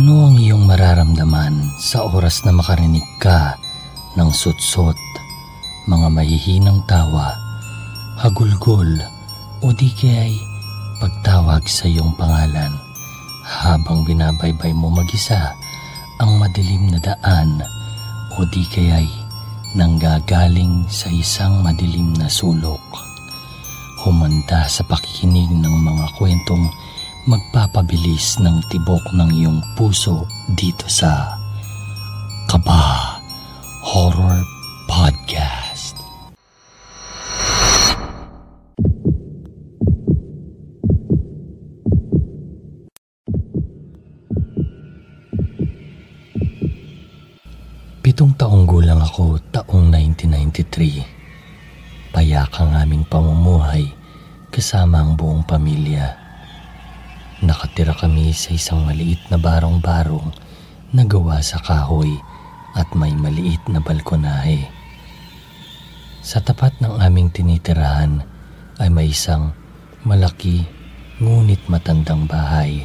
Ano ang iyong mararamdaman sa oras na makarinig ka ng sutsot, mga mahihinang tawa, hagulgol o di kaya'y pagtawag sa iyong pangalan habang binabaybay mo mag-isa ang madilim na daan o di kaya'y nanggagaling sa isang madilim na sulok. Humanda sa pakikinig ng mga kwentong magpapabilis ng tibok ng iyong puso dito sa Kaba Horror Podcast. Pitong taong gulang ako taong 1993. Payak ang aming pamumuhay kasama ang buong pamilya. Nakatira kami sa isang maliit na barong-barong na gawa sa kahoy at may maliit na balkonahe. Sa tapat ng aming tinitirahan ay may isang malaki ngunit matandang bahay.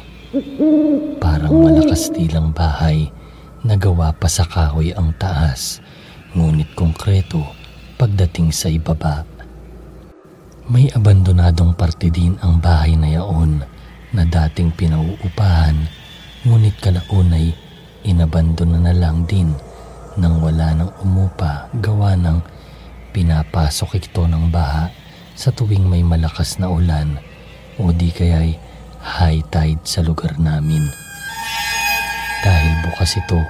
Parang malakas tilang bahay na gawa pa sa kahoy ang taas ngunit konkreto pagdating sa ibaba. May abandonadong parte din ang bahay na yaon na dating pinauupahan ngunit kalaon ay inabandona na lang din nang wala nang umupa gawa ng pinapasok ito ng baha sa tuwing may malakas na ulan o di kaya'y high tide sa lugar namin. Dahil bukas ito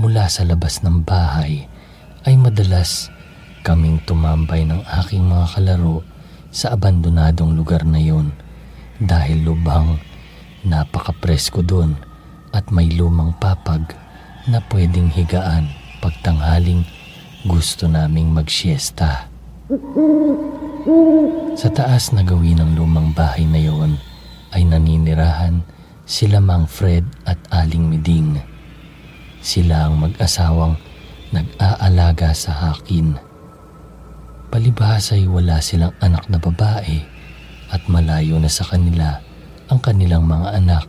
mula sa labas ng bahay ay madalas kaming tumambay ng aking mga kalaro sa abandonadong lugar na yon dahil lubhang napaka-presko doon at may lumang papag na pwedeng higaan pagtanghaling gusto naming magsiesta. Sa taas na gawin ng lumang bahay na yon ay naninirahan sila Mang Fred at Aling Miding. Sila ang mag-asawang nag-aalaga sa akin. Palibhas ay wala silang anak na babae at malayo na sa kanila ang kanilang mga anak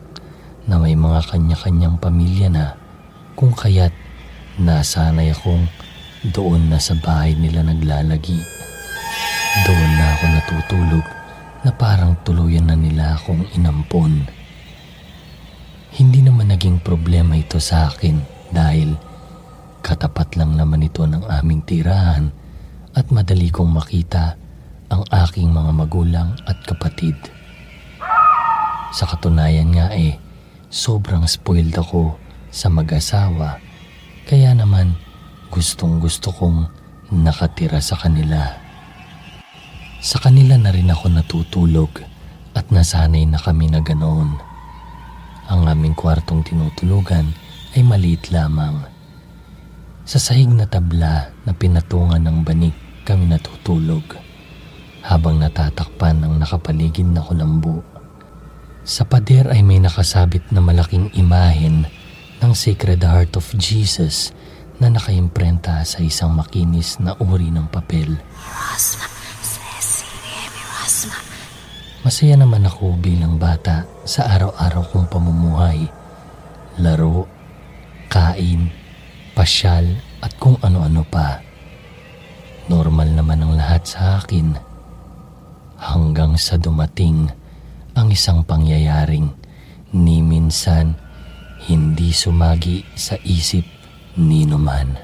na may mga kanya-kanyang pamilya na kung kaya't nasanay akong doon na sa bahay nila naglalagi. Doon na ako natutulog na parang tuluyan na nila akong inampon. Hindi naman naging problema ito sa akin dahil katapat lang naman ito ng aming tirahan at madali kong makita ang aking mga magulang at kapatid. Sa katunayan nga eh, sobrang spoiled ako sa mag-asawa kaya naman gustong gusto kong nakatira sa kanila. Sa kanila na rin ako natutulog at nasanay na kami na ganoon. Ang aming kwartong tinutulugan ay maliit lamang. Sa sahig na tabla na pinatungan ng banig kami natutulog habang natatakpan ng nakapaligid na kulambo. Sa pader ay may nakasabit na malaking imahen ng Sacred Heart of Jesus na nakaimprenta sa isang makinis na uri ng papel. Masaya naman ako bilang bata sa araw-araw kong pamumuhay. Laro, kain, pasyal at kung ano-ano pa. Normal naman ang lahat sa akin. Hanggang sa dumating ang isang pangyayaring ni minsan hindi sumagi sa isip ni numan.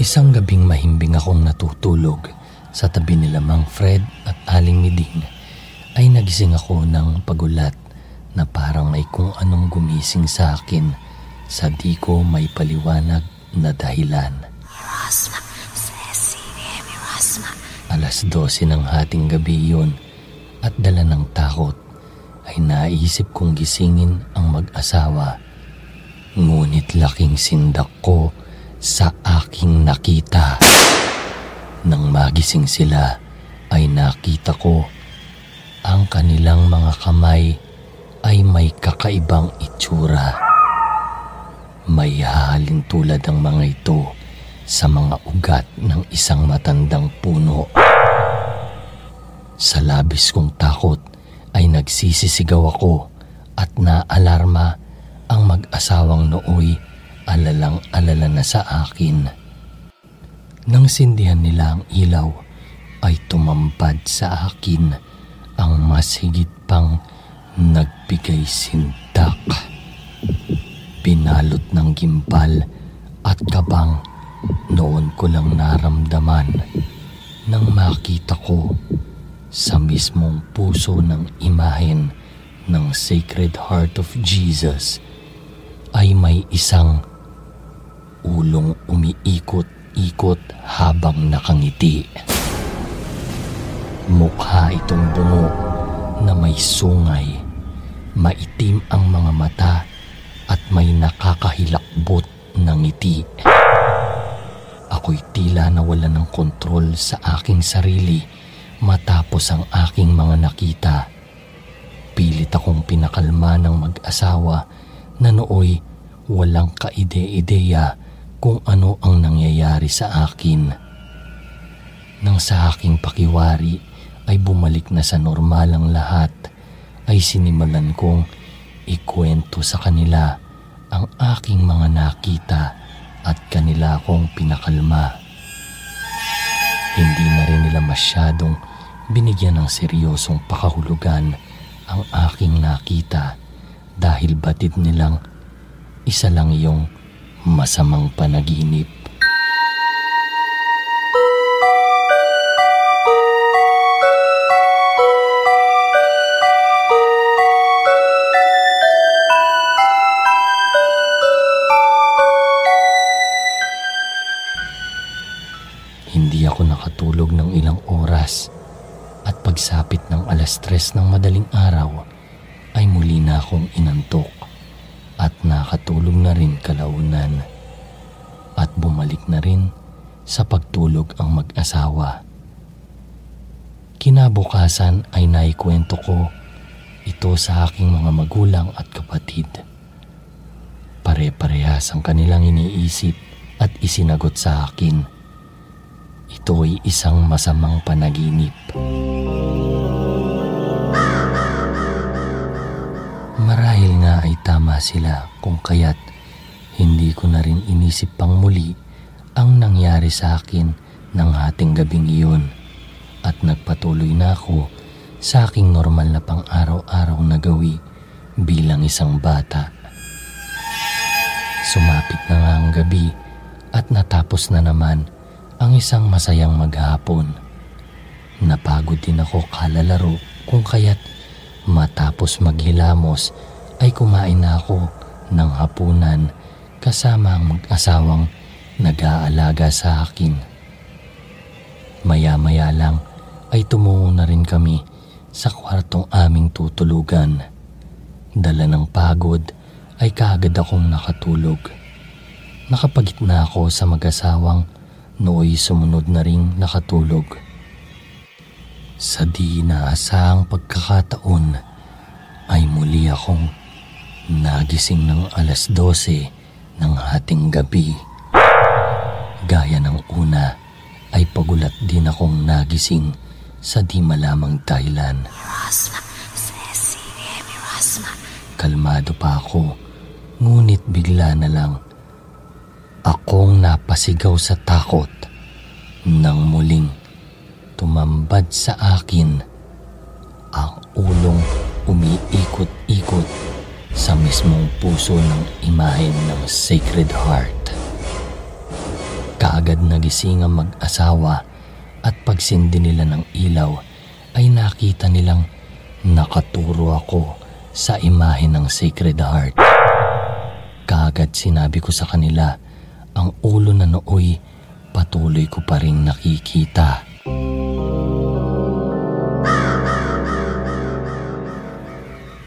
Isang gabing mahimbing akong natutulog sa tabi nila Mang Fred at Aling Miding ay nagising ako ng pagulat na parang may kung anong gumising sa akin sa di ko may paliwanag na dahilan. Alas 12 ng hating gabi yun at dala ng takot ay naisip kong gisingin ang mag-asawa. Ngunit laking sindak ko sa aking nakita. Nang magising sila ay nakita ko ang kanilang mga kamay ay may kakaibang itsura. May hahalin tulad ang mga ito sa mga ugat ng isang matandang puno. Sa labis kong takot ay nagsisisigaw ako at naalarma ang mag-asawang nooy alalang alala na sa akin. Nang sindihan nila ang ilaw ay tumampad sa akin ang mas higit pang nagbigay sintak. Pinalot ng gimbal at kabang noon ko lang naramdaman nang makita ko sa mismong puso ng imahen ng Sacred Heart of Jesus ay may isang ulong umiikot-ikot habang nakangiti. Mukha itong bungo na may sungay, maitim ang mga mata at may nakakahilakbot na ngiti. Ako'y tila nawala ng kontrol sa aking sarili matapos ang aking mga nakita. Pilit akong pinakalma ng mag-asawa na nooy walang kaide-ideya kung ano ang nangyayari sa akin. Nang sa aking pakiwari ay bumalik na sa normal ang lahat, ay sinimulan kong ikwento sa kanila ang aking mga nakita at kanila akong pinakalma. Hindi na rin nila masyadong binigyan ng seryosong pakahulugan ang aking nakita dahil batid nilang isa lang yung masamang panaginip. Nakatulog na rin kalaunan at bumalik na rin sa pagtulog ang mag-asawa. Kinabukasan ay naikwento ko ito sa aking mga magulang at kapatid. Pare-parehas ang kanilang iniisip at isinagot sa akin. Ito ay isang masamang panaginip. Marahil nga ay tama sila kung kaya't hindi ko na rin inisip pang muli ang nangyari sa akin ng hating gabing iyon at nagpatuloy na ako sa aking normal na pang araw-araw na gawi bilang isang bata. Sumapit na nga ang gabi at natapos na naman ang isang masayang maghapon. Napagod din ako kalalaro kung kaya't matapos maghilamos ay kumain na ako ng hapunan kasama ang mag-asawang nag-aalaga sa akin. Maya-maya lang ay tumungo na rin kami sa kwartong aming tutulugan. Dala ng pagod ay kaagad akong nakatulog. Nakapagitna ako sa mag-asawang nooy sumunod na ring nakatulog. Sa di naasahang pagkakataon ay muli akong nagising ng alas 12 ng hating gabi. Gaya ng una ay pagulat din akong nagising sa di malamang dahilan. Kalmado pa ako, ngunit bigla na lang akong napasigaw sa takot nang muling tumambad sa akin ang ulong umiikot-ikot sa mismong puso ng imahen ng Sacred Heart. Kaagad nagising ang mag-asawa at pagsindi nila ng ilaw ay nakita nilang nakaturo ako sa imahe ng Sacred Heart. Kaagad sinabi ko sa kanila ang ulo na nooy patuloy ko pa rin nakikita.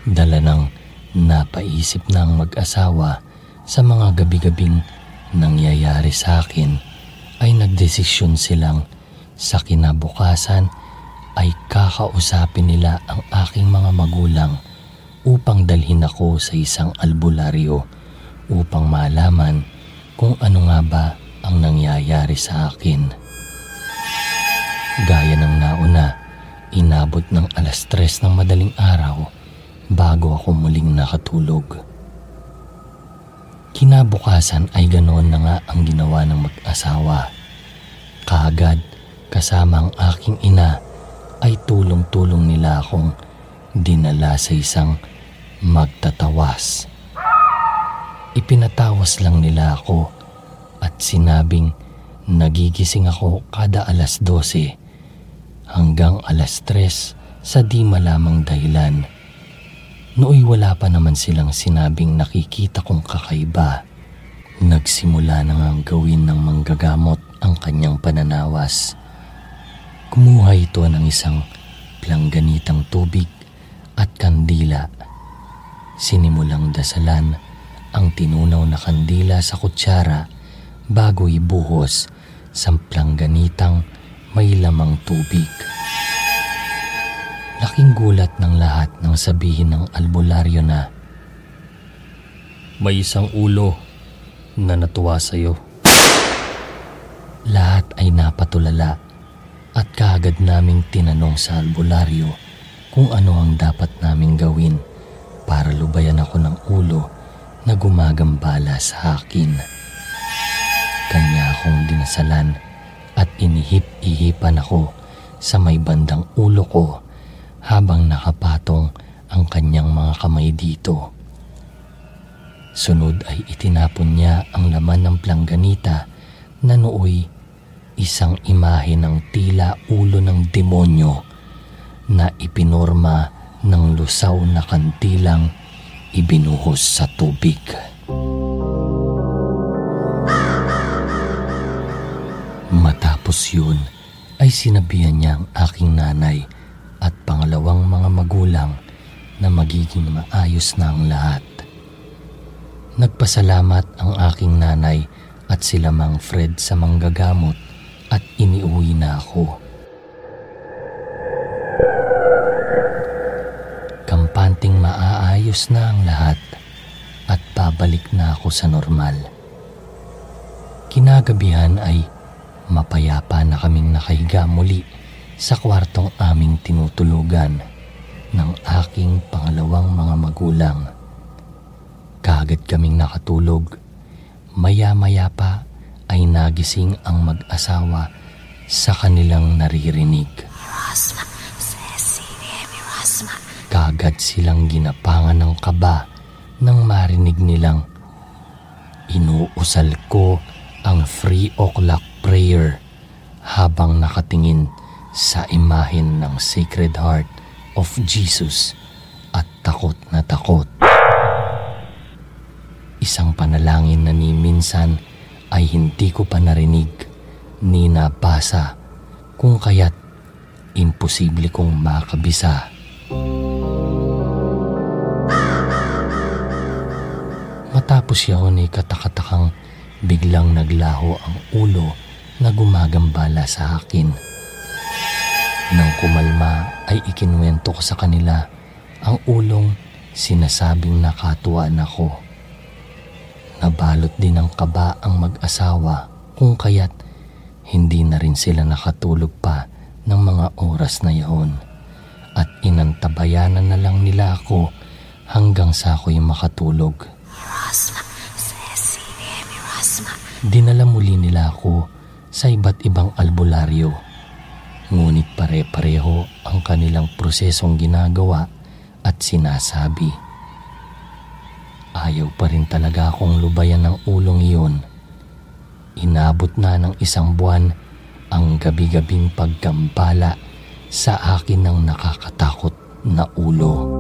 Dala ng napaisip ng mag-asawa sa mga gabi-gabing nangyayari sa akin ay nagdesisyon silang sa kinabukasan ay kakausapin nila ang aking mga magulang upang dalhin ako sa isang albularyo upang malaman kung ano nga ba ang nangyayari sa akin. Gaya ng nauna Inabot ng alas tres ng madaling araw bago ako muling nakatulog. Kinabukasan ay ganoon na nga ang ginawa ng mag-asawa. Kaagad kasama ang aking ina ay tulong-tulong nila akong dinala sa isang magtatawas. Ipinatawas lang nila ako at sinabing nagigising ako kada alas 12 hanggang alas 3 sa di malamang dahilan. Nooy wala pa naman silang sinabing nakikita kong kakaiba. Nagsimula na ngang gawin ng manggagamot ang kanyang pananawas. Kumuha ito ng isang plangganitang tubig at kandila. Sinimulang dasalan ang tinunaw na kandila sa kutsara bago ibuhos sa plangganitang may lamang tubig. Laking gulat ng lahat nang sabihin ng albularyo na May isang ulo na natuwa sa'yo. Lahat ay napatulala at kaagad naming tinanong sa albularyo kung ano ang dapat naming gawin para lubayan ako ng ulo na gumagambala sa akin. Kanya akong dinasalan at inihip-ihipan ako sa may bandang ulo ko habang nakapatong ang kanyang mga kamay dito. Sunod ay itinapon niya ang laman ng plangganita na nooy isang imahe ng tila ulo ng demonyo na ipinorma ng lusaw na kantilang ibinuhos sa tubig. Matapos yun ay sinabihan niya ang aking nanay at pangalawang mga magulang na magiging maayos na ang lahat. Nagpasalamat ang aking nanay at sila Mang Fred sa manggagamot at iniuwi na ako. Kampanting maaayos na ang lahat at babalik na ako sa normal. Kinagabihan ay mapayapa na kaming nakahiga muli sa kwartong aming tinutulugan ng aking pangalawang mga magulang. Kagad kaming nakatulog. Maya-maya pa ay nagising ang mag-asawa sa kanilang naririnig. Kagad silang ginapangan ng kaba nang marinig nilang inuusal ko ang 3 o'clock prayer habang nakatingin sa imahin ng Sacred Heart of Jesus at takot na takot. Isang panalangin na ni minsan ay hindi ko pa narinig ni napasa kung kaya't imposible kong makabisa. Matapos yun ay katakatakang biglang naglaho ang ulo na gumagambala sa akin. Nang kumalma ay ikinuwento ko sa kanila ang ulong sinasabing nakatuwaan ako. Nabalot din ng kaba ang mag-asawa kung kaya't hindi na rin sila nakatulog pa ng mga oras na yaon at inantabayanan na lang nila ako hanggang sa ako'y makatulog. Dinala muli nila ako sa iba't ibang albularyo Ngunit pare-pareho ang kanilang prosesong ginagawa at sinasabi. Ayaw pa rin talaga akong lubayan ng ulong iyon. Inabot na ng isang buwan ang gabi-gabing pagkambala sa akin ng nakakatakot na ulo.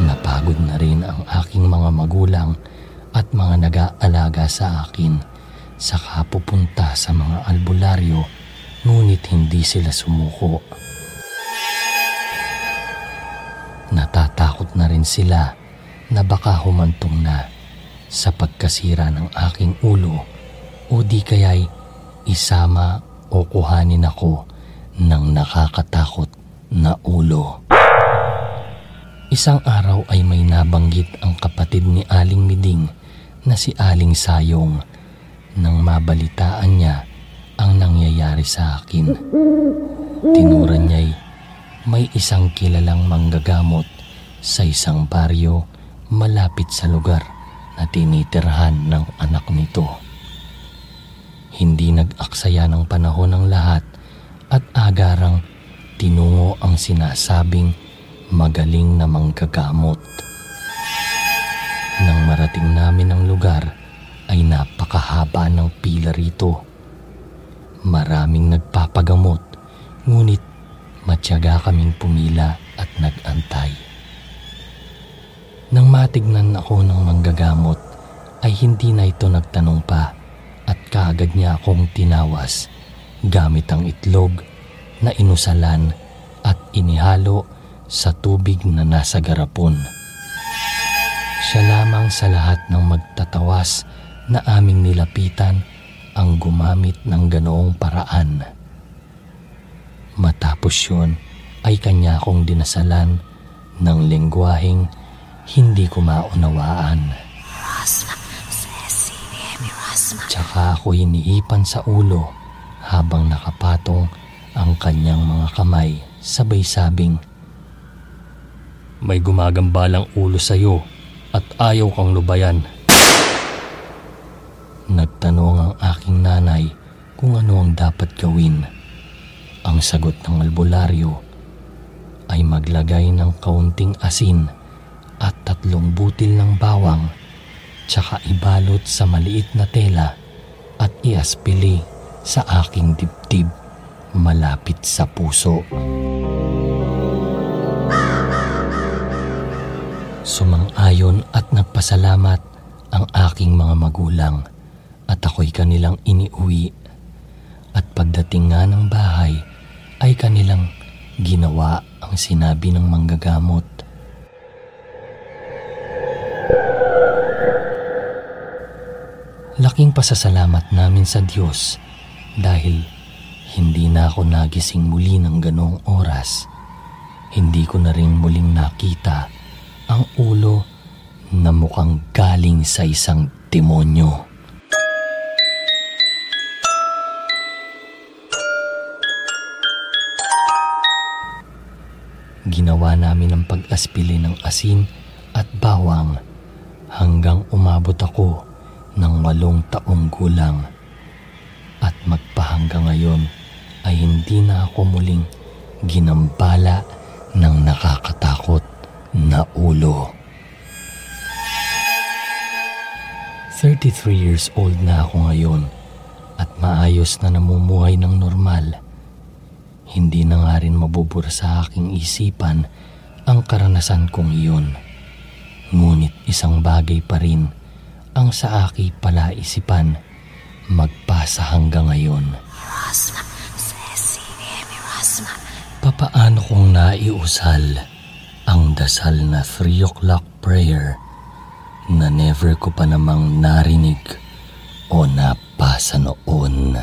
Napagod na rin ang aking mga magulang at mga nag-aalaga sa akin Saka pupunta sa mga albularyo ngunit hindi sila sumuko. Natatakot na rin sila na baka humantong na sa pagkasira ng aking ulo o di kaya'y isama o kuhanin ako ng nakakatakot na ulo. Isang araw ay may nabanggit ang kapatid ni Aling Miding na si Aling Sayong nang mabalitaan niya ang nangyayari sa akin. Tinuran niya'y may isang kilalang manggagamot sa isang baryo malapit sa lugar na tinitirhan ng anak nito. Hindi nag-aksaya ng panahon ng lahat at agarang tinungo ang sinasabing magaling na manggagamot. Nang marating namin ang lugar ay napakahaba ng pila rito. Maraming nagpapagamot ngunit matyaga kaming pumila at nagantay. Nang matignan ako ng manggagamot, ay hindi na ito nagtanong pa at kaagad niya akong tinawas gamit ang itlog na inusalan at inihalo sa tubig na nasa garapon. Siya lamang sa lahat ng magtatawas na aming nilapitan ang gumamit ng ganoong paraan. Matapos yun ay kanya akong dinasalan ng lingwaheng hindi ko maunawaan. Tsaka ako hinihipan sa ulo habang nakapatong ang kanyang mga kamay sabay sabing, May gumagambalang ulo sa iyo at ayaw kang lubayan. Nagtanong nanay kung ano ang dapat gawin. Ang sagot ng albularyo ay maglagay ng kaunting asin at tatlong butil ng bawang tsaka ibalot sa maliit na tela at iaspili sa aking dibdib malapit sa puso. Sumang-ayon at nagpasalamat ang aking mga magulang at ako'y kanilang iniuwi. At pagdating nga ng bahay, ay kanilang ginawa ang sinabi ng manggagamot. Laking pasasalamat namin sa Diyos dahil hindi na ako nagising muli ng ganong oras. Hindi ko na rin muling nakita ang ulo na mukhang galing sa isang demonyo. Ginawa namin ang pag-aspili ng asin at bawang hanggang umabot ako ng walong taong gulang. At magpahanggang ngayon ay hindi na ako muling ginambala ng nakakatakot na ulo. 33 years old na ako ngayon at maayos na namumuhay ng normal hindi na nga rin mabubura sa aking isipan ang karanasan kong iyon. Ngunit isang bagay pa rin ang sa aking palaisipan magpasa hanggang ngayon. Papaano kong naiusal ang dasal na 3 o'clock prayer na never ko pa namang narinig o napasa noon.